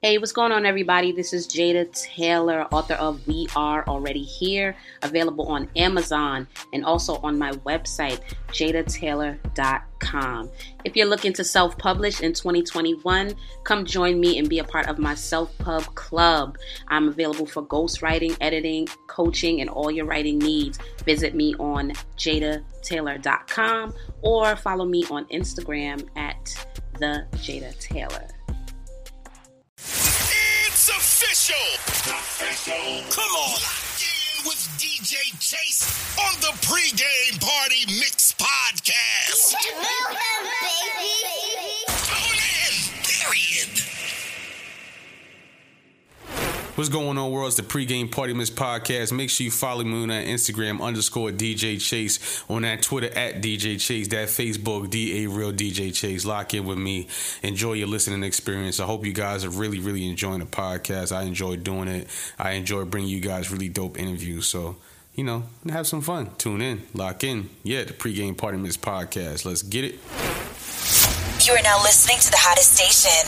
Hey, what's going on, everybody? This is Jada Taylor, author of We Are Already Here, available on Amazon and also on my website, jadataylor.com. If you're looking to self publish in 2021, come join me and be a part of my Self Pub Club. I'm available for ghostwriting, editing, coaching, and all your writing needs. Visit me on jadataylor.com or follow me on Instagram at the Jada Taylor. Official. official. Come on. With DJ Chase on the pregame party mix podcast. Tune What's going on, world? It's the pregame party mix podcast. Make sure you follow me on that Instagram underscore DJ Chase, on that Twitter at DJ Chase, that Facebook D A Real DJ Chase. Lock in with me. Enjoy your listening experience. I hope you guys are really, really enjoying the podcast. I enjoy doing it. I enjoy bringing you guys really dope interviews. So, you know, have some fun. Tune in, lock in. Yeah, the pregame party mix podcast. Let's get it. You are now listening to the hottest station.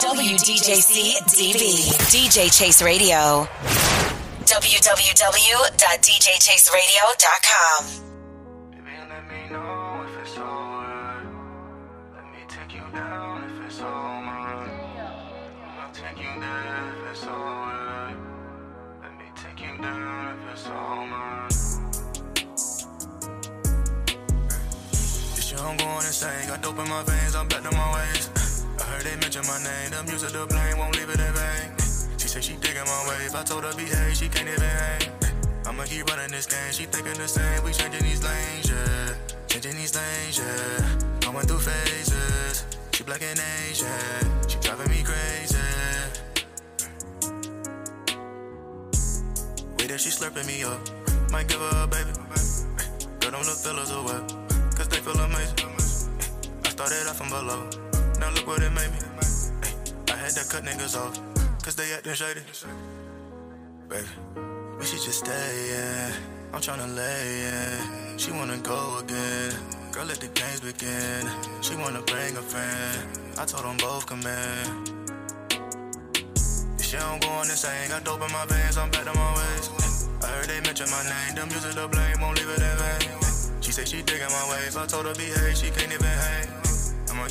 WDJC DB. DJ Chase Radio. www.djchaseradio.com. insane. Got dope in my veins, I'm back to my ways. I heard they mention my name. The music to blame won't leave it in vain. She said she digging my wave. I told her behave, she can't even hang. I'ma keep running this game. She thinking the same. We changing these lanes, yeah. Changing these lanes, yeah. Going through phases. She black and Asian. She driving me crazy. Way that she slurping me up. Might give her a baby. Girl, them little fellas wet. Cause they feel amazing. Started off from below. Now look what it made me. I had to cut niggas off. Cause they acting shady. Baby, we should just stay, yeah. I'm tryna lay, yeah. She wanna go again. Girl, let the games begin. She wanna bring a friend. I told them both come in. This year I'm going insane. Got dope in my veins, I'm back to my ways. I heard they mention my name. The music the blame won't leave it in vain. She say she digging my ways. I told her behave, she can't even hang.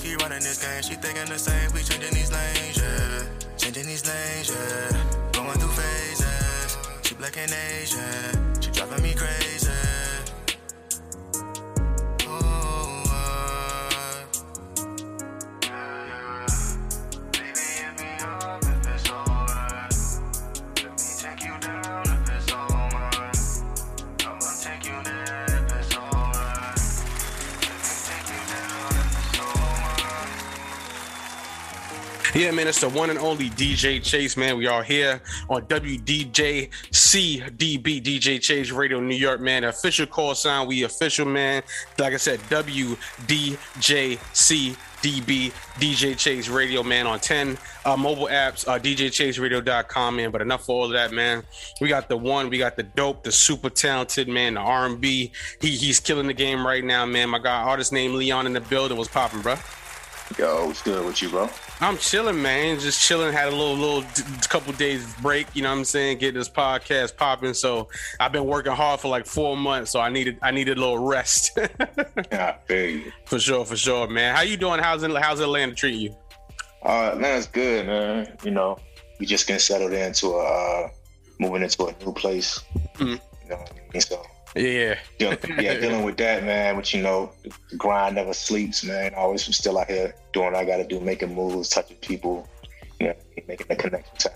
I'ma running this game. She thinking the same. We changing these lanes, yeah. Changing these lanes, yeah. Going through phases. She black and Asian. She driving me crazy. Yeah, man, it's the one and only DJ Chase, man. We are here on WDJCDB, DJ Chase Radio New York, man. Official call sign, we official, man. Like I said, WDJCDB, DJ Chase Radio, man, on 10 uh, mobile apps, uh, DJChaseRadio.com, man. But enough for all of that, man. We got the one, we got the dope, the super talented, man, the R&B. He, he's killing the game right now, man. My guy, artist named Leon in the building was popping, bro. Yo, what's good with you, bro? I'm chilling, man. Just chilling. Had a little, little d- couple days break. You know what I'm saying? Get this podcast popping. So I've been working hard for like four months. So I needed, I needed a little rest. Yeah, I for sure, for sure, man. How you doing? How's it, how's Atlanta treating you? Uh, man, it's good, man. You know, we just getting settled into a, uh, moving into a new place. Mhm. You know what I mean? So, Yeah, yeah, dealing with that, man. But you know, the grind never sleeps, man. Always still out here doing what I got to do, making moves, touching people, you know, making the connection.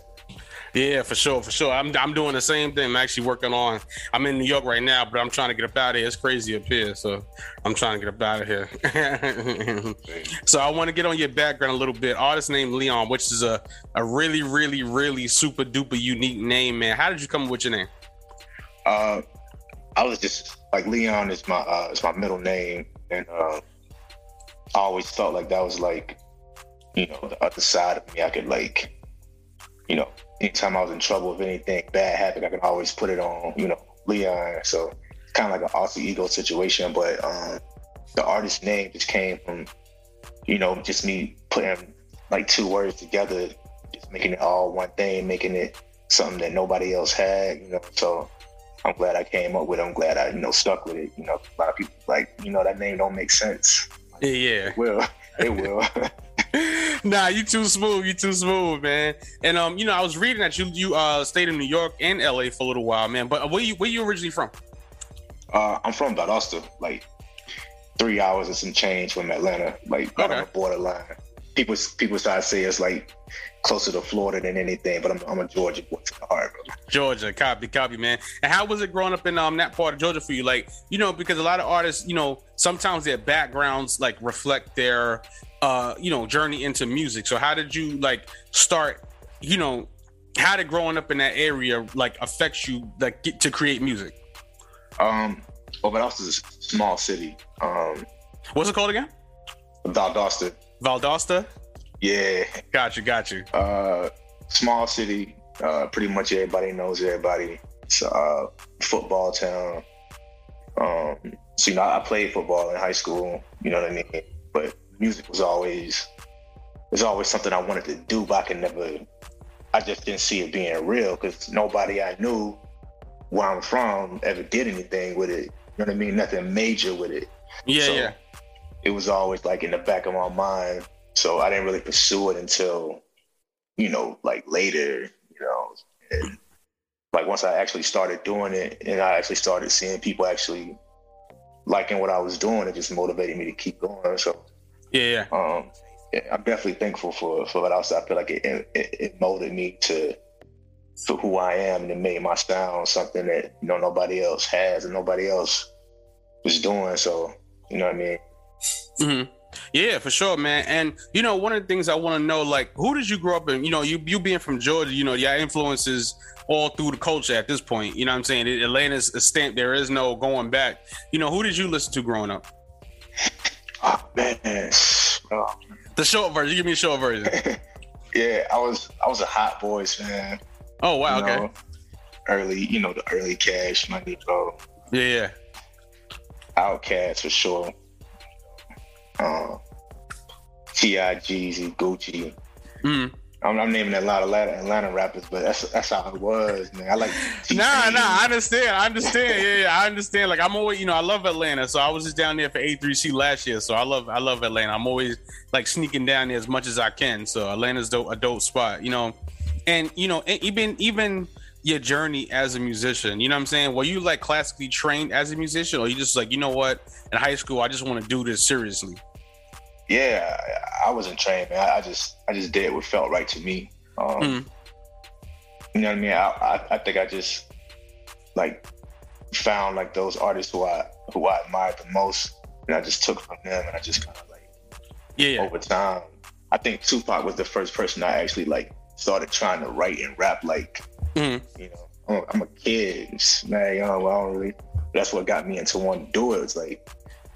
yeah, for sure, for sure. I'm, I'm doing the same thing. I'm actually working on. I'm in New York right now, but I'm trying to get up out of here. It's crazy up here, so I'm trying to get up out of here. so I want to get on your background a little bit. Artist named Leon, which is a a really, really, really super duper unique name, man. How did you come up with your name? Uh, I was just like Leon is my uh, is my middle name, and uh, I always felt like that was like, you know, the other side of me. I could like, you know, anytime I was in trouble, if anything bad happened, I could always put it on, you know, Leon. So it's kind of like an alter ego situation. But um, the artist name just came from, you know, just me putting like two words together just making it all one thing, making it something that nobody else had, you know. So I'm glad I came up with it. I'm glad I, you know, stuck with it. You know, a lot of people like, you know, that name don't make sense. Yeah, yeah. It will. It will. nah, you too smooth. You too smooth, man. And um, you know, I was reading that you you uh stayed in New York and LA for a little while, man. But where you where you originally from? uh, I'm from Valdosta, like three hours and some change from Atlanta, like right on Okay. the borderline. People people try to say it's like closer to Florida than anything, but I'm, I'm a Georgia boy to the heart, bro. Georgia, copy, copy, man. And how was it growing up in um that part of Georgia for you? Like, you know, because a lot of artists, you know, sometimes their backgrounds like reflect their uh, you know, journey into music. So how did you like start, you know, how did growing up in that area like affect you like get to create music? Um, well, Valdosta is a small city. Um, What's it called again? Valdosta, Valdosta? yeah, Got you, got you. uh, small city. Uh, pretty much everybody knows everybody. It's a uh, football town. Um, so you know, I played football in high school. You know what I mean. But music was always was always something I wanted to do, but I could never. I just didn't see it being real because nobody I knew where I'm from ever did anything with it. You know what I mean? Nothing major with it Yeah, So- yeah. It was always like in the back of my mind. So I didn't really pursue it until, you know, like later, you know. And like once I actually started doing it and I actually started seeing people actually liking what I was doing, it just motivated me to keep going. So Yeah, yeah. um yeah, I'm definitely thankful for for what else. I feel like it, it it molded me to for who I am and it made my sound something that you know nobody else has and nobody else was doing. So you know what I mean? Hmm Yeah, for sure, man. And you know, one of the things I want to know, like, who did you grow up in? You know, you you being from Georgia, you know, your influences all through the culture at this point. You know what I'm saying? Atlanta's a stamp. There is no going back. You know, who did you listen to growing up? Oh man, Oh, The short version. You give me a short version. yeah, I was I was a Hot Boys fan. Oh wow. you Okay. know, early, you know, the early Cash Money, bro. Yeah, yeah. OutKast for sure. Um, Ti, Jeezy, Gucci. Mm. I'm, I'm naming a lot of Atlanta, Atlanta rappers, but that's that's how it was, man. I like Nah, T-Pain. nah, I understand. I understand. Yeah, yeah, I understand. Like I'm always, you know, I love Atlanta. So I was just down there for A3C last year. So I love, I love Atlanta. I'm always like sneaking down there as much as I can. So Atlanta's dope, a dope spot, you know. And you know, even even your journey as a musician, you know what I'm saying? Were you like classically trained as a musician, or you just like, you know what? In high school, I just want to do this seriously. Yeah, I, wasn't trained, man. I, just I just did what felt right to me. Um, Mhm. You know what I mean? I, I I think I just like found like those artists who I who I admired the most, and I just took from them, and I just kind of like Yeah, yeah. over time. I think Tupac was the first person I actually like started trying to write and rap like. Mhm. You know, I'm, I'm a kid, man. You know, I don't really. That's what got me into wanting to do it. It's like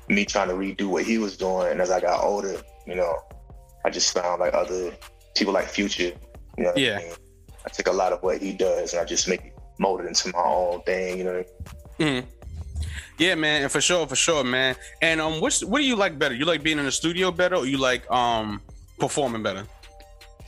me trying to redo what he was doing, and as I got older, you know, I just found like other people like Future. You know, Yeah. I, mean? I take a lot of what he does, and I just make it mold it into my own thing. You know, Mhm. Yeah, man, and for sure, for sure, man. And um, which what do you like better? You like being in the studio better, or you like um performing better?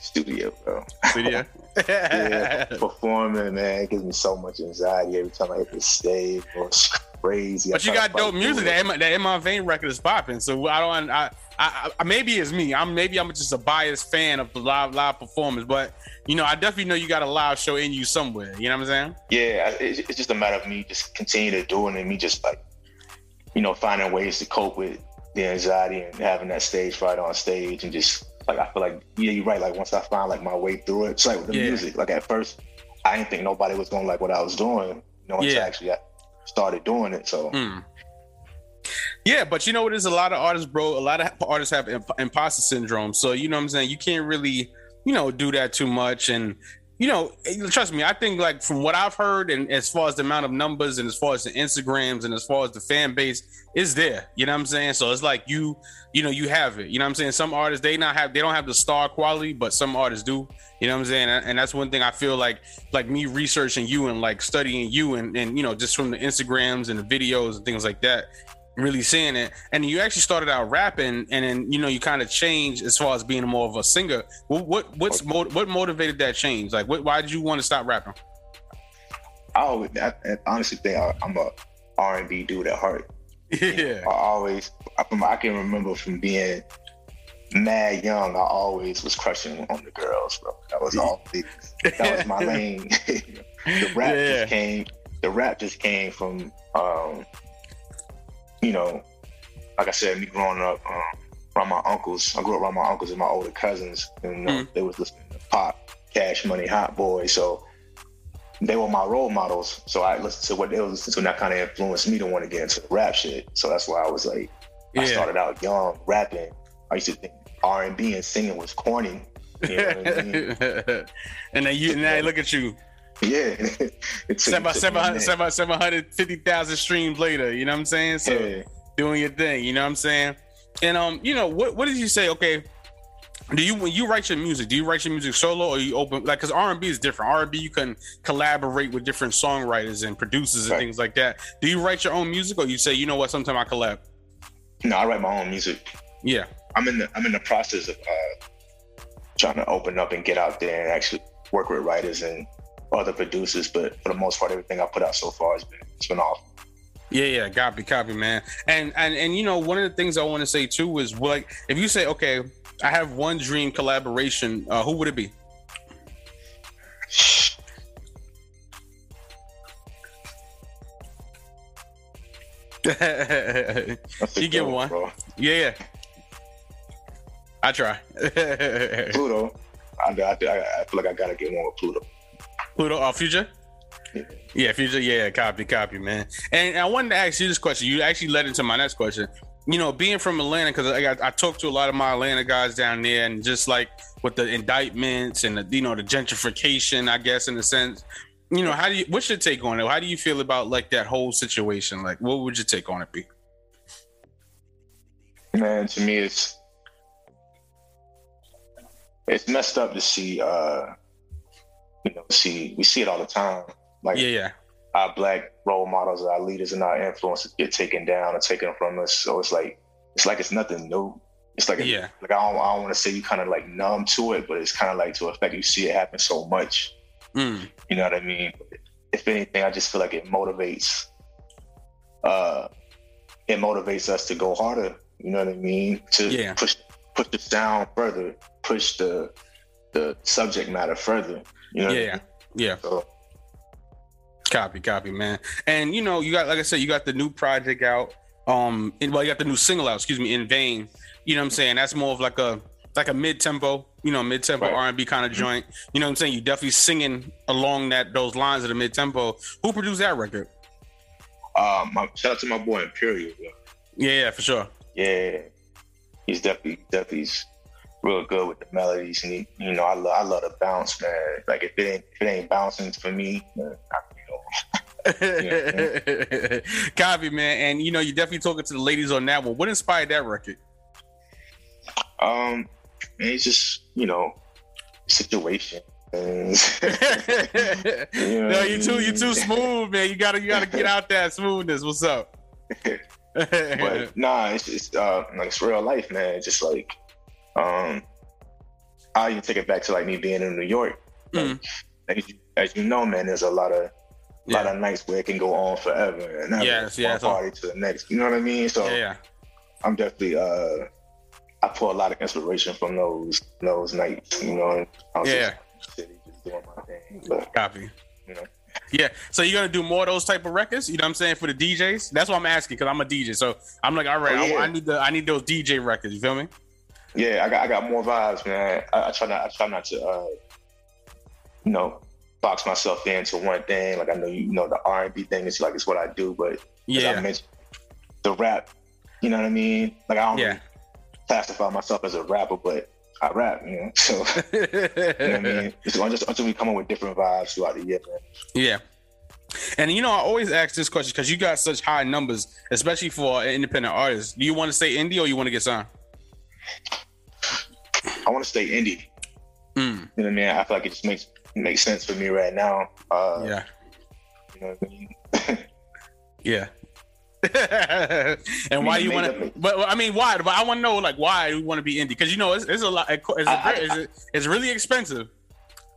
studio, bro. Studio. yeah, performing, man, it gives me so much anxiety every time I hit the stage. Bro. It's crazy. But I you got dope music. That it. in, that in my vein record is popping. So I don't. I, I, I maybe it's me. I'm maybe I'm just a biased fan of the live live performance. But you know, I definitely know you got a live show in you somewhere. You know what I'm saying? Yeah, it's, it's just a matter of me just continue to do it and me just like, you know, finding ways to cope with the anxiety and having that stage fright on stage and just like I feel like yeah, you're right. Like once I find like my way through it, it's like with the Yeah. music. Like at first, I didn't think nobody was gonna like what I was doing. You know, until Yeah. I actually got, started doing it. So Mm. Yeah, but you know what? There's a lot of artists, bro. A lot of artists have imp- imposter syndrome. So you know what I'm saying. You can't really, you know, do that too much. And you know, eh, trust me. I think like from what I've heard, and as far as the amount of numbers, and as far as the Instagrams, and as far as the fan base, is there. You know what I'm saying? So it's like you, you know, you have it. You know what I'm saying? Some artists they not have, they don't have the star quality, but some artists do. You know what I'm saying? And and that's one thing I feel like, like me researching you and like studying you, and and you know, just from the Instagrams and the videos and things like that really seeing it. And you actually started out rapping, and then you know you kind of changed as far as being more of a singer. What what what's what motivated that change? Like, what, why did you want to stop rapping? I always, I, I honestly think I, I'm a R and B dude at heart. Yeah, I always, I, I can remember from being mad young, I always was crushing on the girls, bro. That was all. That was my lane. the rap Yeah. just came. The rap just came from, um, you know, like I said, me growing up um, around my uncles. I grew up around my uncles and my older cousins, and know, Mm. they was listening to Pac, Cash Money, Hot Boy. So they were my role models. So I listened to what they were listening to, and that kind of influenced me to want to get into rap shit. So that's why I was like, I started out young rapping. I used to think R and B and singing was corny. You know what I mean? and then you now look at you, Yeah. It took- seven took me a seven hundred minute. seven seven hundred fifty thousand streams later. You know what I'm saying? So Yeah. doing your thing. You know what I'm saying? And um, you know what? What did you say? Okay, do you when you write your music? Do you write your music solo or you open like? Because R and B is different. R and B you can collaborate with different songwriters and producers and Right. things like that. Do you write your own music or you say, you know what? Sometime I collab. No, I write my own music. Yeah. I'm in the I'm in the process of uh, trying to open up and get out there and actually work with writers and other producers. But for the most part, everything I put out so far has been it's been awesome. Yeah, yeah, copy, copy, man. And and and you know, one of the things I want to say too is like, if you say, okay, I have one dream collaboration, uh, who would it be? You get one. bro. yeah. I try. Pluto. I, I, I feel like I gotta get one with Pluto. Pluto, uh, future. Yeah. Yeah, future. Yeah, copy, copy, man. And I wanted to ask you this question. You actually led into my next question. You know, being from Atlanta, because I got I talked to a lot of my Atlanta guys down there, and just like with the indictments and the you know the gentrification, I guess in a sense. You know, how do you? What's your take on it? How do you feel about like that whole situation? Like, what would your take on it be? Man, to me, it's it's messed up to see. uh You know, see we see it all the time. Like Yeah, yeah, our black role models, our leaders, and our influences get taken down or taken from us. So it's like it's like it's nothing new. It's like Yeah. like I don't, I don't want to say you kind of like numb to it, but it's kind of like to affect you see it happen so much. mm, You know what I mean? If anything, I just feel like it motivates. Uh, it motivates us to go harder. You know what I mean? To Yeah. push push the sound further, push the the subject matter further. You know? I yeah, mean? yeah. So, Copy, copy, man. And you know, you got like I said, you got the new project out. Um, and, well, you got the new single out. Excuse me, in vain. You know what I'm saying? That's more of like a like a mid tempo, you know, mid tempo Right. R and B kind of joint. You know what I'm saying? You definitely singing along that those lines of the mid tempo. Who produced that record? uh, my shout out to my boy Imperial. yo. Yeah, yeah, for sure. Yeah, he's definitely definitely real good with the melodies, and he, you know, I love I love the bounce, man. Like if it ain't if it ain't bouncing for me, man, I, you know, Copy, man. And you know, you definitely talking to the ladies on that one. What inspired that record? um, it's just you know, situation. And no, you too, you too smooth, man. You gotta, you gotta get out that smoothness. What's up? but nah, it's just uh like it's real life, man. It's just like um I even take it back to like me being in New York. Mm. Like, as, you, as you know, man, there's a lot of lot yeah, of nights where it can go on forever and ever, Yes, one yes. party to the next. You know what I mean? So yeah, yeah. I'm definitely uh I pull a lot of inspiration from those those nights. You know, I was Yeah. just doing my thing. But Copy. You know. Yeah. So you're gonna do more of those type of records? You know what I'm saying for the DJs? That's what I'm asking because I'm a DJ. So I'm like, all right, Oh, yeah. I, I need the, I need those DJ records. You feel me? Yeah, I got I got more vibes, man. I, I try not I try not to uh you know box myself into one thing. Like I know you know the R and B thing is like it's what I do, but Yeah. the rap, you know what I mean? Like I don't Yeah. really classify myself as a rapper, but I rap, you know. So you know what I mean? It's just until we come up with different vibes throughout the year, man. Yeah. And you know, I always ask this question because you got such high numbers, especially for an independent artist. Do you want to stay indie or you want to get signed? I want to stay indie. Mm, You know what I mean? I feel like it just makes makes sense for me right now. Uh, yeah. You know what I mean? Yeah. and why do you want to? But I mean, why? But I want to know, like, why do you want to be indie? Because you know, it's, it's a lot. It's, a, I- I- it's, it's really expensive.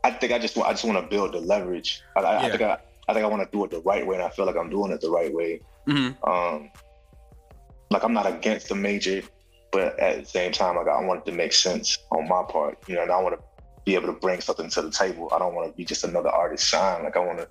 I think I just want I just want to build the leverage. I, I, Yeah. I think I I think I want to do it the right way, and I feel like I'm doing it the right way. hmm Um, like I'm not against the major, but at the same time, like I want it to make sense on my part. You know, and I want to be able to bring something to the table. I don't want to be just another artist shine. Like I want to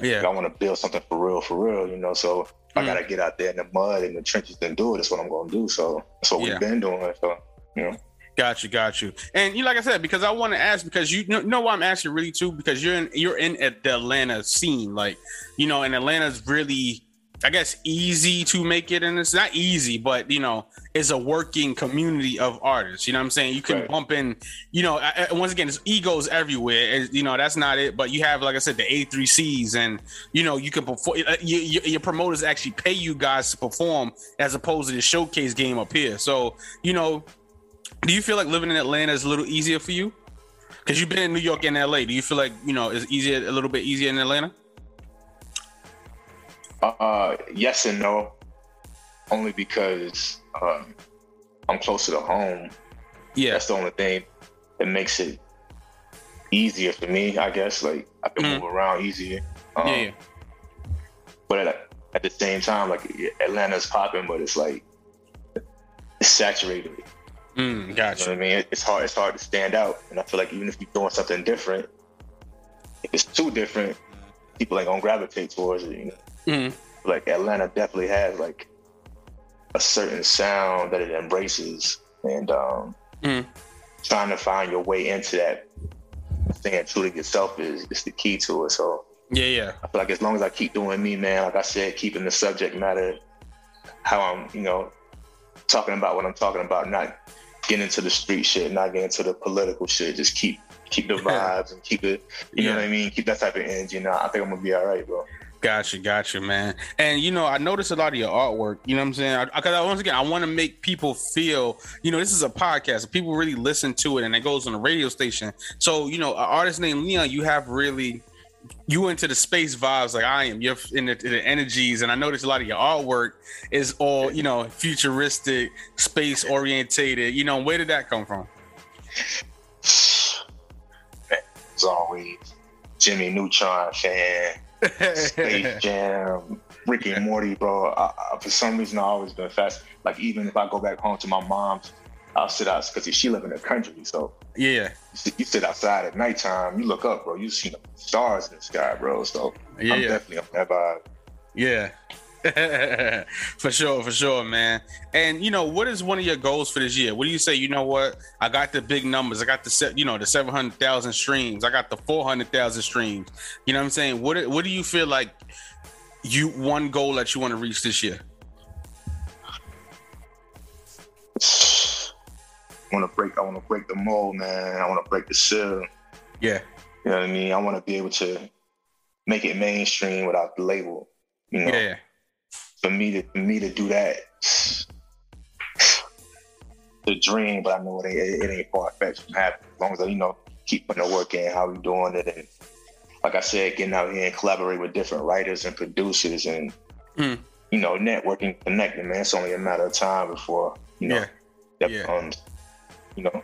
Yeah. I want to build something for real, for real. You know, so Mm. I gotta get out there in the mud and the trenches and do it. That's what I'm gonna do. So that's what Yeah. we've been doing. So you know. Got you, got you. And you, like I said, because I want to ask, because you know, know why I'm asking really too, because you're in you're in at the Atlanta scene, like you know, and Atlanta's really, I guess, easy to make it, and it's not easy, but you know, it's a working community of artists. You know what I'm saying? You can Right. bump in, you know, I, once again, it's egos everywhere. It's- you know, that's not it, but you have, like I said, the A3Cs, and you know, you can perform. Uh, you, you, your promoters actually pay you guys to perform, as opposed to the showcase game up here. So you know do you feel like living in Atlanta is a little easier for you? Because you've been in New York and LA. Do you feel like you know it's easier, a little bit easier in Atlanta? Uh, yes and no, only because um, I'm closer to home. Yeah, That's the only thing that makes it easier for me, I guess. Like I can Mhm. move around easier. Um, yeah, yeah. But at, at the same time, like Atlanta's popping, but it's like it's saturated. Mm, You know gotcha. I mean? It's hard. It's hard to stand out, and I feel like even if you're doing something different, if it's too different, people ain't gonna gravitate towards it. You know? Mm, Like Atlanta definitely has like a certain sound that it embraces, and um, mm, trying to find your way into that, staying true to yourself is is the key to it. So yeah, yeah, I feel like as long as I keep doing me, man, like I said, keeping the subject matter, how I'm, you know, talking about what I'm talking about, not getting into the street shit, not getting into the political shit, just keep keep the vibes and keep it, you know what I mean? Keep that type of energy. Now I think I'm gonna be all right, bro. Gotcha, gotcha, man. And you know, I noticed a lot of your artwork. You know what I'm saying? Because I, once again, I want to make people feel. You know, this is a podcast. People really listen to it, and it goes on a radio station. So you know, an artist named Leon, you have really. You into the space vibes like I am. You're in the, the energies, and I noticed a lot of your artwork is all you know, futuristic, space orientated. You know, where did that come from? As always, Jimmy Neutron fan, Space Jam, Ricky and Morty, bro. I, I, for some reason, I've always been fast. Like even if I go back home to my mom's, I'll sit out because she live in the country, so yeah, you sit, you sit outside at nighttime, you look up, bro. You see the stars in the sky, bro. So yeah, I'm yeah. definitely on that vibe. Yeah. for sure, for sure, man. And you know, what is one of your goals for this year? What do you say? You know what? I got the big numbers. I got the set, you know, the seven hundred thousand streams. I got the four hundred thousand streams. You know what I'm saying? What What do you feel like? You one goal that you want to reach this year? I want to break. I want to break the mold, man. I want to break the seal. Yeah, You know what I mean? I want to be able to make it mainstream without the label. You know, yeah, for me to for me to do that, the dream. But I know it ain't, it ain't far fetched from happening. As long as I, you know, keep putting the work in, how we doing it, and like I said, getting out here and collaborate with different writers and producers, and Mm. you know, networking, connecting. Man, it's only a matter of time before you know yeah. that yeah. becomes, you know.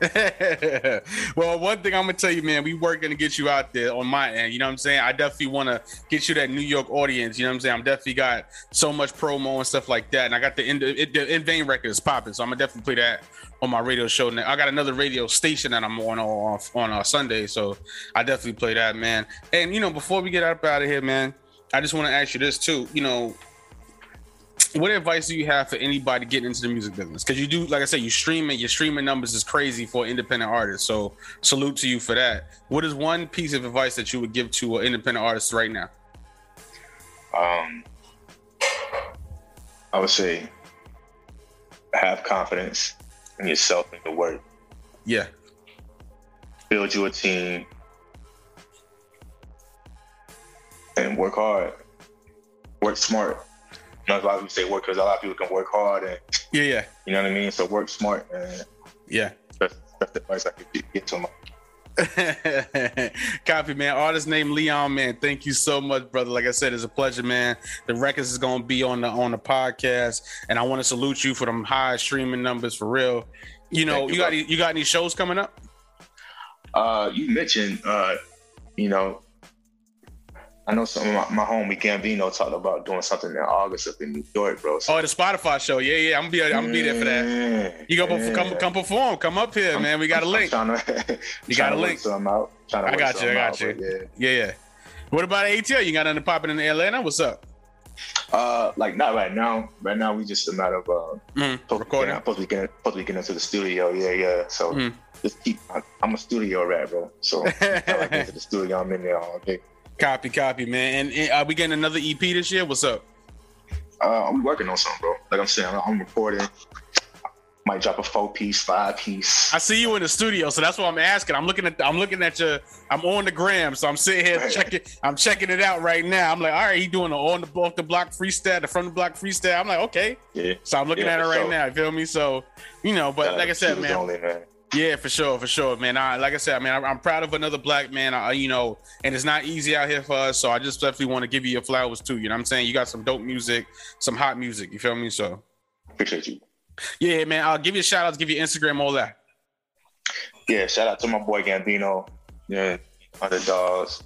well, one thing I'm gonna tell you, man, we were gonna get you out there on my end. You know what I'm saying? I definitely want to get you that New York audience. You know what I'm saying? I'm definitely got so much promo and stuff like that, and I got the in, the in vain records popping, so I'm gonna definitely play that on my radio show. Now I got another radio station that I'm on on on uh, Sunday, so I definitely play that, man. And you know, before we get up out of here, man, I just want to ask you this too. You know, what advice do you have for anybody getting into the music business? Because you do, like I said, you stream streaming, your streaming numbers is crazy for independent artists. So salute to you for that. What is one piece of advice that you would give to an independent artist right now? Um, I would say have confidence in yourself and your work. Yeah, Build you a team and work hard. Work smart. You know, a lot of people say work because a lot of people can work hard and yeah, yeah, you know what I mean. So work smart, and yeah. that's, that's the advice I could give to them. Copy, man. Artist name Leon, man. Thank you so much, brother. Like I said, it's a pleasure, man. The records is gonna be on the on the podcast, and I want to salute you for them high streaming numbers for real. You know, Thank you, you, got any, you got any shows coming up? Uh, you mentioned, uh, you know, I know some of my, my homie Gambino talked about doing something in August up in New York, bro. So, Oh, the Spotify show. Yeah, yeah. I'm gonna be I'm gonna be there for that. You go perf- come come perform. Come up here, man. We got a I'm- link. I'm to, You got a link. I'm out. I got you, I got out, you. Yeah. Yeah, yeah. What about ATL? You got nothing popping in Atlanta? What's up? Uh, like not right now. Right now, we just a matter of uh, Mm, supposed to be recording. getting- supposed to getting supposed to getting into the studio. Yeah, yeah. So Mhm. just keep. I, I'm a studio rat, bro. So I like into the studio. I'm in there all day. Copy, copy, man. And, and are we getting another EP this year? What's up? Uh, I'm working on something, bro. Like I'm saying, I'm, recording. Might drop a four piece, five piece. I see you in the studio, so that's what I'm asking. I'm looking at I'm looking at your I'm on the gram, so I'm sitting here Right. checking I'm checking it out right now. I'm like, all right, he doing the on the off the block freestyle, the from the block freestyle. I'm like, okay. Yeah. So I'm looking Yeah, at it right sure. now. You feel me? So you know, but out like I said, man, Only, man. Yeah, for sure, for sure, man. I, like I said, man, I, I'm proud of another black man. I, you know, and it's not easy out here for us. So I just definitely want to give you your flowers too. You know what I'm saying? You got some dope music, some hot music. You feel me? So Appreciate you. yeah, man. I'll give you a shout out, give you Instagram, all that. Yeah, shout out to my boy Gambino. Yeah, underdogs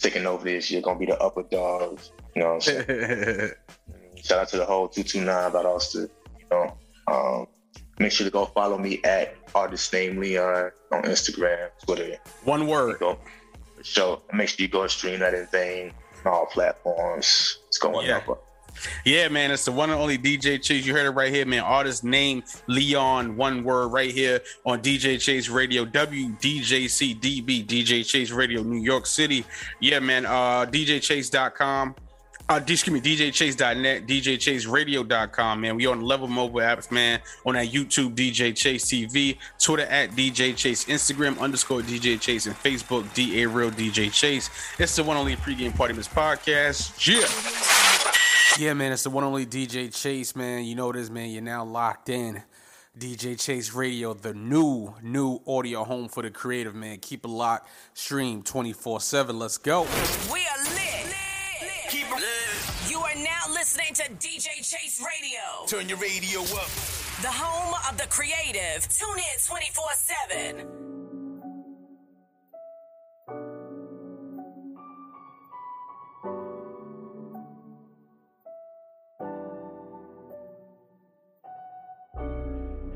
taking over this year. Gonna be the upper dogs. You know what I'm saying? Shout out to the whole 229 Valdosta. You know, um, make sure to go follow me at artist name Leon on Instagram, Twitter. One word. Go show. Make sure you go stream that in vain on all platforms. It's going Yeah. up. Yeah, man, it's the one and only DJ Chase. You heard it right here, man. Artist name Leon, one word right here on DJ Chase Radio, WDJCDB, DJ Chase Radio, New York City. Yeah, man, uh, DJChase.com. Uh, excuse me, DJChase.net, DJChaseRadio.com, man. We on Level Mobile apps, man. On that YouTube, DJ Chase TV, Twitter at DJ Chase, Instagram underscore DJ Chase, and Facebook, DA Real DJ Chase. It's the one only pregame party mix podcast. Yeah. Yeah, man, it's the one only DJ Chase, man. You know this, man. You're now locked in. DJ Chase Radio, the new, new audio home for the creative, man. Keep it locked. Stream 24 7. Let's go. We listening to DJ Chase Radio, Turn your radio up. the home of the creative. Tune in 24 7.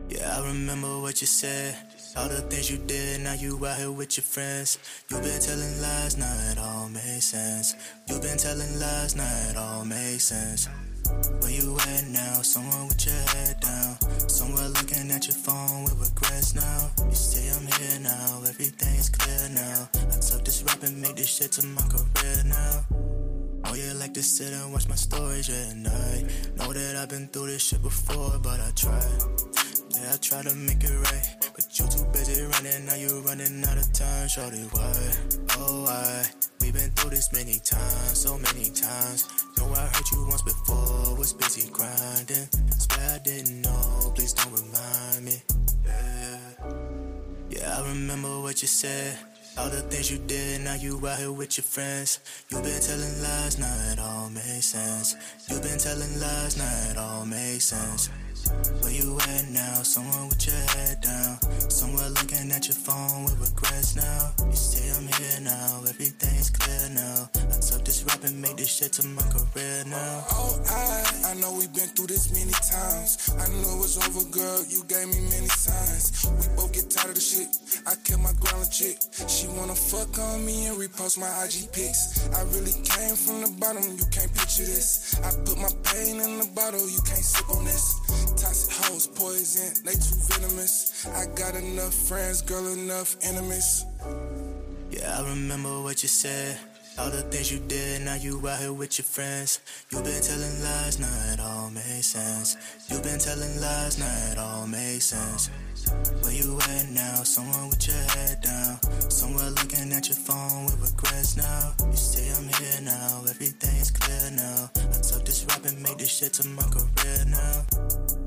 Yeah, I remember what you said. All the things you did, now you out here with your friends. you been telling lies, now it all makes sense. you been telling lies, now it all makes sense. Where you at now? Somewhere with your head down. Somewhere looking at your phone with regrets now. You say I'm here now, everything's clear now. I took this rap and made this shit to my career now. Oh, you like to sit and watch my stories at night. Know that I've been through this shit before, but I tried. Yeah, I try to make it right. But you too busy running, now you running out of time. Shorty, why? Oh, why? We've been through this many times, so many times. Know I hurt you once before, was busy grinding. Swear I didn't know, please don't remind me. Yeah. Yeah, I remember what you said. All the things you did, now you out here with your friends. You've been telling lies, now it all makes sense. You've been telling lies, now it all makes sense. Where you at now? Somewhere with your head down. Somewhere looking at your phone with regrets now. You say I'm here now, everything's clear now. I took this rap and made this shit to my career now. Oh, I, I know we've been through this many times. I knew it was over, girl. You gave me many signs. We both get tired of the shit. I kept my ground legit. She wanna fuck on me and repost my IG pics. I really came from the bottom. You can't picture this. I put my pain in the bottle. You can't sip on this. Toxic hoes, poison. They too venomous. I got enough friends, girl, enough enemies. Yeah, I remember what you said. All the things you did, now you out here with your friends. you been telling lies, now it all makes sense. you been telling lies, now it all makes sense. Where you at now? Somewhere with your head down. Somewhere looking at your phone with regrets now. You say I'm here now, everything's clear now. I took this rap and made this shit to my career now.